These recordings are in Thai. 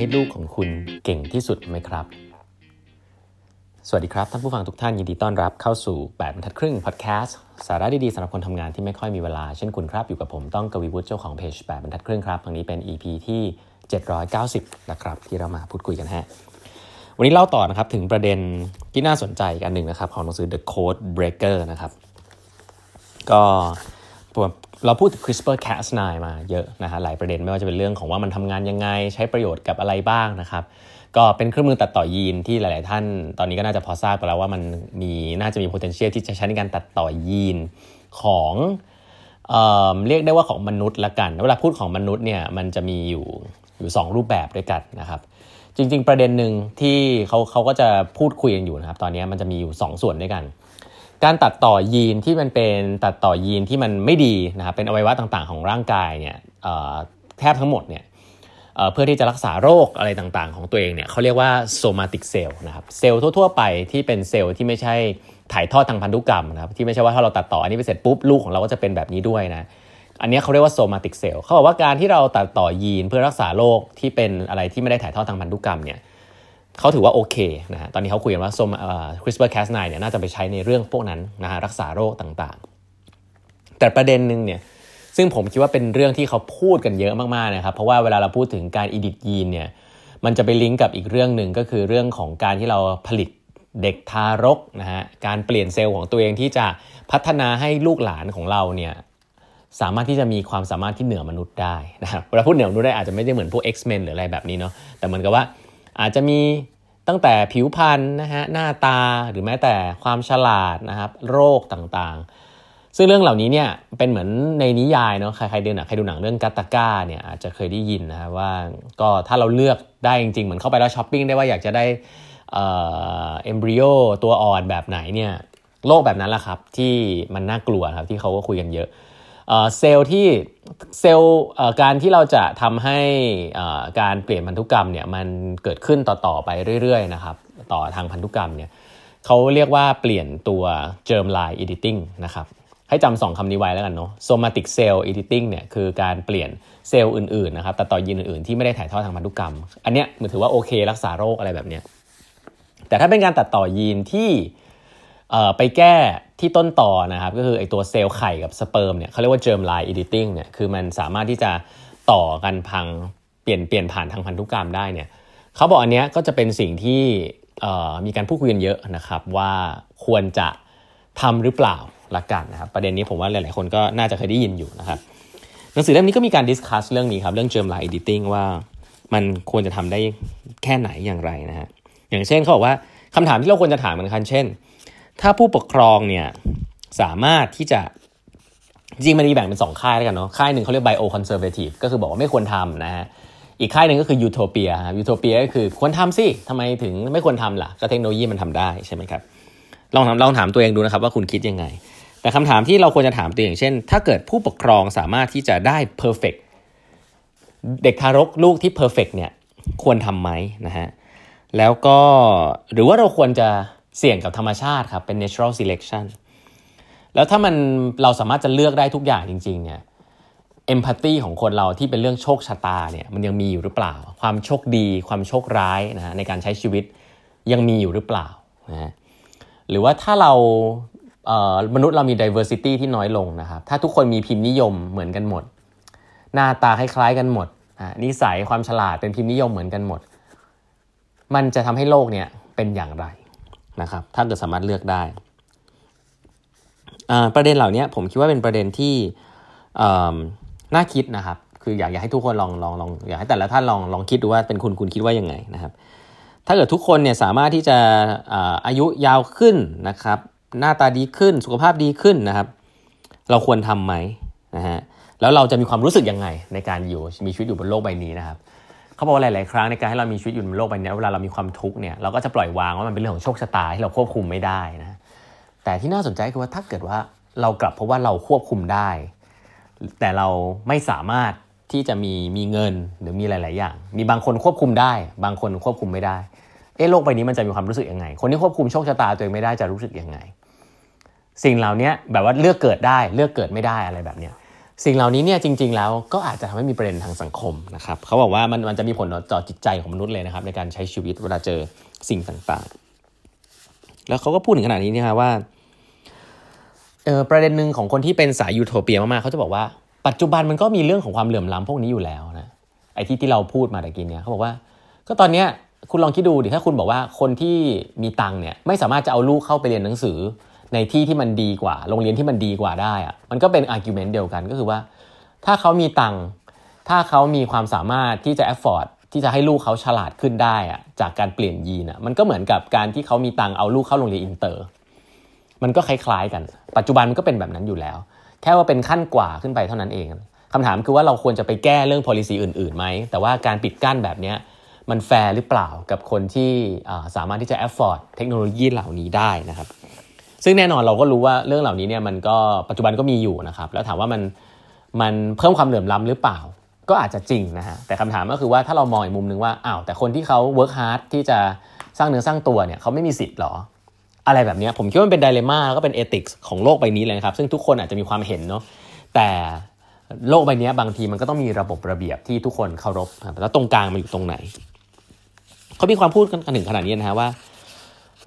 ให้ลูกของคุณเก่งที่สุดไหมครับ สวัสดีครับ ท่านผู้ฟังทุกท่านยินดีต้อนรับเข้าสู่ 8บรรทัดครึ่งพอดแคสต์สาระดีๆสำหรับคนทำงานที่ไม่ค่อยมีเวลา เช่นคุณครับ อยู่กับผมต้องกวีวุฒิเจ้าของเพจ8บรรทัดครึ่งครับครั้งนี้เป็น EP ที่ 790 นะครับ ที่เรามาพูดคุยกันฮะวันนี้เล่าต่อนะครับถึงประเด็นที่น่าสนใจอันหนึ่งนะครับของหนังสือ The Code Breaker นะครับก็ เราพูดถึง CRISPR-Cas9 มาเยอะนะฮะหลายประเด็นไม่ว่าจะเป็นเรื่องของว่ามันทำงานยังไง ใช้ประโยชน์กับอะไรบ้างนะครับ ก็เป็นเครื่องมือตัดต่อยีนที่หลาย ๆ ท่าน ตอนนี้ก็น่าจะพอทราบไปแล้วว่ามันมีน่าจะมี potential ที่จะใช้ในการตัดต่อยีนของเออเรียกได้ว่าของมนุษย์ละกัน เวลาพูดของมนุษย์เนี่ยมันจะมีอยู่อยู่ 2 รูปแบบด้วยกันนะครับจริง ๆ ประเด็นหนึ่งที่เขาเขาก็จะพูดคุยกันอยู่นะครับตอนนี้มันจะมีอยู่ 2 ส่วนด้วยกัน การตัดต่อยีนที่มันเป็นตัดต่อยีนที่มันไม่ดีนะครับเป็นอวัยวะต่างๆ ของร่างกายเนี่ยแทบทั้งหมดเนี่ยเพื่อที่จะรักษาโรคอะไรต่างๆ ของตัวเองเนี่ยเขาเรียกว่า somatic cell นะครับเซลล์ทั่วๆ ไปที่เป็นเซลล์ที่ไม่ใช่ถ่ายทอดทางพันธุกรรมนะครับที่ไม่ใช่ว่าถ้าเราตัดต่ออันนี้ไปเสร็จปุ๊บลูกของเราก็จะเป็นแบบนี้ด้วยนะอันนี้เขาเรียกว่า somatic cell เขาบอกว่าการที่เราตัดต่อยีนเพื่อรักษาโรคที่เป็นอะไรที่ไม่ได้ถ่ายทอดทางพันธุกรรมเนี่ย เขาถือว่าโอเคนะฮะตอนนี้เขาคุยกันว่าซมCRISPR Cas9 เนี่ยน่าจะไปใช้ในเรื่องพวกนั้นนะฮะรักษาโรคต่างๆ แต่ประเด็นหนึ่งเนี่ยซึ่งผมคิดว่าเป็นเรื่องที่เขาพูดกันเยอะมากๆนะครับเพราะว่าเวลาเราพูดถึงการ edit ยีนเนี่ยมันจะไปลิงก์กับอีกเรื่องหนึ่งก็คือเรื่องของการที่เราผลิตเด็กทารกนะฮะการเปลี่ยนเซลล์ของตัวเองที่จะพัฒนาให้ลูกหลานของเราเนี่ยสามารถที่จะมีความสามารถที่เหนือมนุษย์ได้นะครับเวลาพูดเหนือมนุษย์ได้อาจจะไม่ได้เหมือนพวก X-Men หรืออะไรแบบนี้เนาะแต่เหมือนกับว่า อาจจะมีตั้งแต่ผิวพรรณนะฮะหน้าตาหรือแม้แต่ความฉลาดนะครับโรคต่างๆ ซึ่งเรื่องเหล่านี้เนี่ยเป็นเหมือนในนิยายเนาะใครๆดูหนังใครดูหนังเรื่องกัตตาก้าเนี่ยอาจจะเคยได้ยินนะครับว่าก็ถ้าเราเลือกได้จริงๆ เหมือนเข้าไปแล้วช้อปปิ้งได้ว่าอยากจะได้เอ็มบริโอตัวอ่อนแบบไหนเนี่ยโรคแบบนั้นแหละครับที่มันน่ากลัวครับที่เขาก็คุยกันเยอะ เซลล์ที่เซลล์การที่เราจะทำให้การเปลี่ยนพันธุกรรมเนี่ยมันเกิดขึ้นต่อๆไปเรื่อยๆนะครับต่อทางพันธุกรรมเนี่ยเขาเรียกว่าเปลี่ยนตัว germ line editing นะครับให้จำสองคำนี้ไว้แล้วกันเนาะ somatic cell editing เนี่ยคือการเปลี่ยนเซลล์อื่นๆนะครับแตัดต่อยีนอื่นๆที่ไม่ได้ถ่ายทอดทางพันธุกรรม อันเนี้ยมือถือว่าโอเค รักษาโรคอะไรแบบเนี้ยแต่ถ้าเป็นการตัดต่อยีนที่ ไปแก้ที่ต้นต่อนะครับก็คือไอตัวเซลล์ไข่กับสเปิร์มเนี่ยเขาเรียกว่า germ line editing เนี่ยคือมันสามารถที่จะต่อกันพังเปลี่ยนเปลี่ยนผ่านทางพันธุกรรมได้เนี่ยเขาบอกอันเนี้ยก็จะเป็นสิ่งที่มีการพูดคุยกันเยอะนะครับว่าควรจะทำหรือเปล่าละกันนะครับประเด็นนี้ผมว่าหลาย ๆ คนก็น่าจะเคยได้ยินอยู่นะครับหนังสือเล่มนี้ก็มีการดิสคัสเรื่องนี้ครับเรื่อง germ line editing ว่ามันควรจะทำได้แค่ไหนอย่างไรนะฮะอย่างเช่นเขาบอกว่าคำถามที่เราควรจะถามเหมือนกันเช่น ถ้าผู้ปกครองเนี่ยสามารถที่จะจริงมันมีแบ่งเป็นสองค่ายแล้วกันเนาะค่ายหนึ่งเขาเรียก bioconservative ก็คือบอกว่าไม่ควรทำนะฮะอีกค่ายหนึ่งก็คือ utopia utopia ก็คือควรทำสิทำไมถึงไม่ควรทำล่ะ ก็เทคโนโลยีมันทำได้ใช่ไหมครับลองถามลองถามตัวเองดูนะครับว่าคุณคิดยังไง แต่คำถามที่เราควรจะถามตัวเองเช่น ถ้าเกิดผู้ปกครองสามารถที่จะได้ perfectเด็กทารกลูกที่เพอร์เฟกเนี่ยควรทำไหมนะฮะแล้วก็หรือว่าเราควรจะ เสี่ยงกับธรรมชาติครับเป็น natural selection แล้วถ้ามันเราสามารถจะเลือกได้ทุกอย่างจริงๆเนี่ยเอมพัตตีของคนเราที่เป็นเรื่องโชคชะตาเนี่ยมันยังมีอยู่หรือเปล่า ความโชคดีความโชคร้ายนะฮะในการใช้ชีวิตยังมีอยู่หรือเปล่านะฮะหรือว่าถ้าเราเมนุษย์เรามี diversity ที่น้อยลงนะครับถ้าทุกคนมีพิมพ์นิยมเหมือนกันหมด หน้าตาคล้ายๆกันหมดนิสัยความฉลาดเป็นพิมพ์นิยมเหมือนกันหมด มันจะทำให้โลกเนี่ยเป็นอย่างไร นะครับ ถ้าเกิดสามารถเลือกได้ ประเด็นเหล่านี้ผมคิดว่าเป็นประเด็นที่น่าคิดนะครับ คืออยากอยากให้ทุกคนลองลองลองอยากให้แต่ละท่านลองลองคิดดูว่าเป็นคุณคุณคิดว่ายังไงนะครับ ถ้าเกิดทุกคนเนี่ยสามารถที่จะอายุยาวขึ้นนะครับ หน้าตาดีขึ้นสุขภาพดีขึ้นนะครับ เราควรทำไหมนะฮะแล้วเราจะมีความรู้สึกยังไงในการอยู่มีชีวิตอยู่บนโลกใบนี้นะครับ เขาบอกว่าหลาย ๆ ครั้งในการให้เรามีชีวิตอยู่บนโลกใบนี้เวลาเรามีความทุกข์เนี่ยเราก็จะปล่อยวางว่ามันเป็นเรื่องของโชคชะตาที่เราควบคุมไม่ได้นะแต่ที่น่าสนใจคือว่าถ้าเกิดว่าเรากลับเพราะว่าเราควบคุมได้ แต่เราไม่สามารถที่จะมีมีเงินหรือมีหลาย ๆ อย่าง มีบางคนควบคุมได้ บางคนควบคุมไม่ได้เอ๊ะโลกใบนี้มันจะมีความรู้สึกยังไง คนที่ควบคุมโชคชะตาตัวเองไม่ได้จะรู้สึกยังไง สิ่งเหล่านี้แบบว่าเลือกเกิดได้เลือกเกิดไม่ได้อะไรแบบเนี้ย สิ่งเหล่านี้เนี่ยจริง ๆ แล้วก็อาจจะทำให้มีประเด็นทางสังคมนะครับเขาบอกว่ามันมันจะมีผลต่อจิตใจของมนุษย์เลยนะครับ ในการใช้ชีวิตเวลาเจอสิ่งต่างๆ แล้วเขาก็พูดถึงขนาดนี้นะครับว่าเออประเด็นหนึ่งของคนที่เป็นสายยูโทเปียมากๆเขาจะบอกว่าปัจจุบันมันก็มีเรื่องของความเหลื่อมล้ำพวกนี้อยู่แล้วนะไอ้ที่ที่เราพูดมาตะกี้เนี่ยเขาบอกว่า ก็ตอนเนี้ยคุณลองคิดดูดิถ้าคุณบอกว่าคนที่มีตังเนี่ยไม่สามารถจะเอาลูกเข้าไปเรียนหนังสือ ในที่ที่มันดีกว่า โรงเรียนที่มันดีกว่าได้อะมันก็เป็น argument เดียวกันก็คือว่า ถ้าเขามีตังถ้าเขามีความสามารถที่จะ afford ที่จะให้ลูกเขาฉลาดขึ้นได้อะจากการเปลี่ยนยีนอะมันก็เหมือนกับการที่เขามีตังเอาลูกเข้าโรงเรียนอินเตอร์ มันก็คล้ายๆกัน ปัจจุบันมันก็เป็นแบบนั้นอยู่แล้ว แค่ว่าเป็นขั้นกว่าขึ้นไปเท่านั้นเองคำถามคือว่าเราควรจะไปแก้เรื่อง policy อื่นๆไหม แต่ว่าการปิดกั้นแบบนี้มันแฟร์หรือเปล่ากับคนที่สามารถที่จะ afford เทคโนโลยีเหล่านี้ได้นะครับ ซึ่งแน่นอนเราก็รู้ว่าเรื่องเหล่านี้เนี่ยมันก็ปัจจุบันก็มีอยู่นะครับ แล้วถามว่ามันมันเพิ่มความเหลื่อมล้ำหรือเปล่า ก็อาจจะจริงนะฮะแต่คำถามก็คือว่าถ้าเรามองอีกมุมหนึ่งว่าอ้าวแต่คนที่เขา work hard ที่จะสร้างเนื้อสร้างตัวเนี่ยเขาไม่มีสิทธิ์หรอ อะไรแบบนี้ผมคิดว่ามันเป็นไดเลม่าแล้วก็เป็นเอติกส์ของโลกใบนี้เลยครับ ซึ่งทุกคนอาจจะมีความเห็นเนาะแต่โลกใบนี้บางทีมันก็ต้องมีระบบระเบียบที่ทุกคนเคารพแล้วตรงกลางมันอยู่ตรงไหนเขามีความพูดกันถึงขนาดนี้นะฮะว่า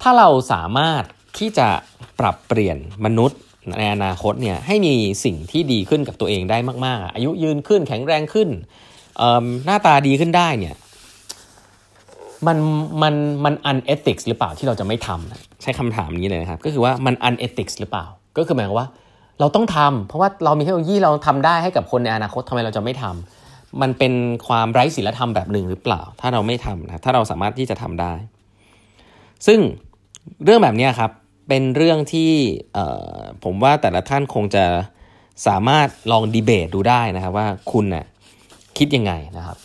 ถ้าเราสามารถ ที่จะปรับเปลี่ยนมนุษย์ในอนาคตเนี่ยให้มีสิ่งที่ดีขึ้นกับตัวเองได้มาก ๆ อายุยืนขึ้นแข็งแรงขึ้น หน้าตาดีขึ้นได้เนี่ยมันมันมันอันเอติกส์หรือเปล่าที่เราจะไม่ทำใช้คำถามนี้เลยนะครับ ก็คือว่ามันอันเอติกส์หรือเปล่า ก็คือหมายความว่าเราต้องทำเพราะว่าเรามีเทคโนโลยีเราทำได้ให้กับคนในอนาคตทำไมเราจะไม่ทำมันเป็นความไร้ศีลธรรมแบบหนึ่งหรือเปล่า ถ้าเราไม่ทำนะถ้าเราสามารถที่จะทำได้ ซึ่งเรื่องแบบนี้ครับ เป็นเรื่องที่ผมว่าแต่ละท่านคงจะสามารถลองดีเบตดูได้นะครับว่าคุณนะ่ะคิดยังไงนะครับ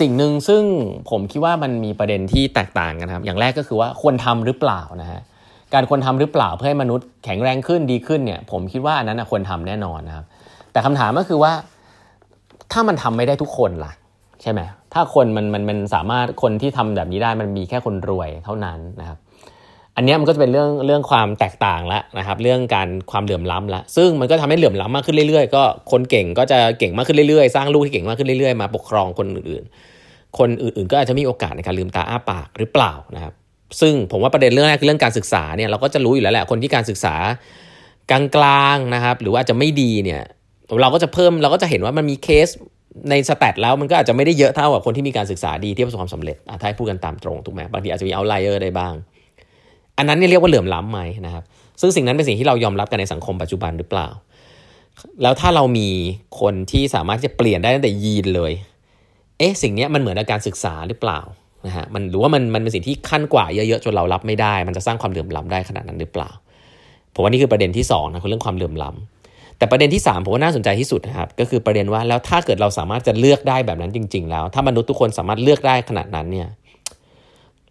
สิ่งหนึ่งซึ่งผมคิดว่ามันมีประเด็นที่แตกต่างกันครับ อย่างแรกก็คือว่าควรทำหรือเปล่านะฮะการควรทำหรือเปล่าเพื่อให้มนุษย์แข็งแรงขึ้นดีขึ้นเนี่ย ผมคิดว่าอันนั้นควรทำแน่นอนนะครับ แต่คำถามก็คือว่าถ้ามันทำไม่ได้ทุกคนล่ะ ใช่ไหมถ้าคนมันมันมันสามารถคนที่ทำแบบนี้ได้มันมีแค่คนรวยเท่านั้นนะครับ อันนี้มันก็จะเป็นเรื่องเรื่องความแตกต่างแล้วนะครับเรื่องการความเหลื่อมล้ำละซึ่งมันก็ทำให้เหลื่อมล้ำมากขึ้นเรื่อยๆ ก็คนเก่งก็จะเก่งมากขึ้นเรื่อยๆ สร้างลูกที่เก่งมากขึ้นเรื่อยๆ มาปกครองคนอื่นๆ คนอื่นๆ ก็อาจจะมีโอกาสในการลืมตาอ้าปากหรือเปล่านะครับซึ่งผมว่าประเด็นเรื่องแรกคือเรื่องการศึกษาเนี่ยเราก็จะรู้อยู่แล้วแหละคนที่การศึกษากลางๆนะครับหรือว่าจะไม่ดีเนี่ยเราก็จะเพิ่มเราก็จะเห็นว่ามันมีเคสในสแตทแล้วมันก็อาจจะไม่ได้เยอะเท่ากับคนที่มีการศึกษาดีที่ประสบความสำเร็จถ้าให้พูดกันตามตรงถูกไหมบางทีอาจจะมีเอาไลเออร์ได้บ้าง อันนั้นเนี่ยเรียกว่าเหลื่อมล้ำไหมนะครับ ซึ่งสิ่งนั้นเป็นสิ่งที่เรายอมรับกันในสังคมปัจจุบันหรือเปล่า แล้วถ้าเรามีคนที่สามารถจะเปลี่ยนได้ตั้งแต่ยีนเลย เอ๊ะสิ่งนี้มันเหมือนอาการศึกษาหรือเปล่านะฮะมันหรือว่ามันมันเป็นสิ่งที่ขั้นกว่าเยอะๆจนเรารับไม่ได้ มันจะสร้างความเหลื่อมล้าได้ขนาดนั้นหรือเปล่าผมว่านี่คือประเด็นที่2นะคือเรื่องความเหลื่อมล้าแต่ประเด็นที่ 3 ผมว่าน่าสนใจที่สุดนะครับก็คือประเด็นว่าแล้วถ้าเกิดเราสามารถจะเลือกได้แบบนั้นจริง ๆ แล้ว ถ้ามนุษย์ทุกคนสามารถเลือกได้ขนาดนั้นเนี่ย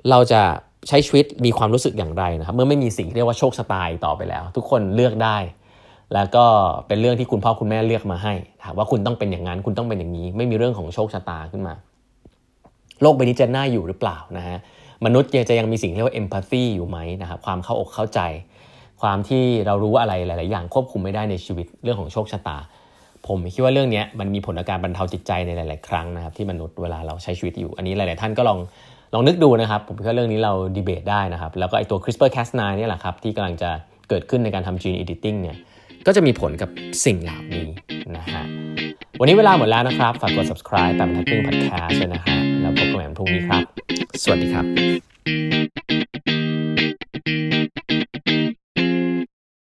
เราจะ ใช้ชีวิตมีความรู้สึกอย่างไรนะครับเมื่อไม่มีสิ่งที่เรียกว่าโชคชะตาต่อไปแล้ว ทุกคนเลือกได้ แล้วก็เป็นเรื่องที่คุณพ่อคุณแม่เลือกมาให้ว่าคุณต้องเป็นอย่างนั้นคุณต้องเป็นอย่างนี้ ไม่มีเรื่องของโชคชะตาขึ้นมา โลกใบนี้จะน่าอยู่หรือเปล่านะฮะมนุษย์จะยังมีสิ่งที่เรียกว่าเอมพัตซีอยู่ไหมนะครับความเข้าอกเข้าใจ ความที่เรารู้อะไรหลาย ๆ อย่างควบคุมไม่ได้ในชีวิตเรื่องของโชคชะตา ผมคิดว่าเรื่องนี้มันมีผลอาการบรรเทาจิตใจในหลาย ๆ ครั้งนะครับที่มนุษย์เวลาเราใช้ชีวิตอยู่ อันนี้หลาย ๆ ท่านก็ลอง ลองนึกดูนะครับ ผมคิดว่าเรื่องนี้เราดีเบตได้นะครับ แล้วก็ไอตัว CRISPR-Cas9 นี่แหละครับที่กำลังจะเกิดขึ้นในการทำ gene editing เนี่ยก็จะมีผลกับสิ่งเหล่านี้นะฮะวันนี้เวลาหมดแล้วนะครับ ฝากกด subscribe แบบทักครึ่ง podcast เลยนะฮะแล้วพบกันใหม่พรุ่งนี้ครับ สวัสดีครับ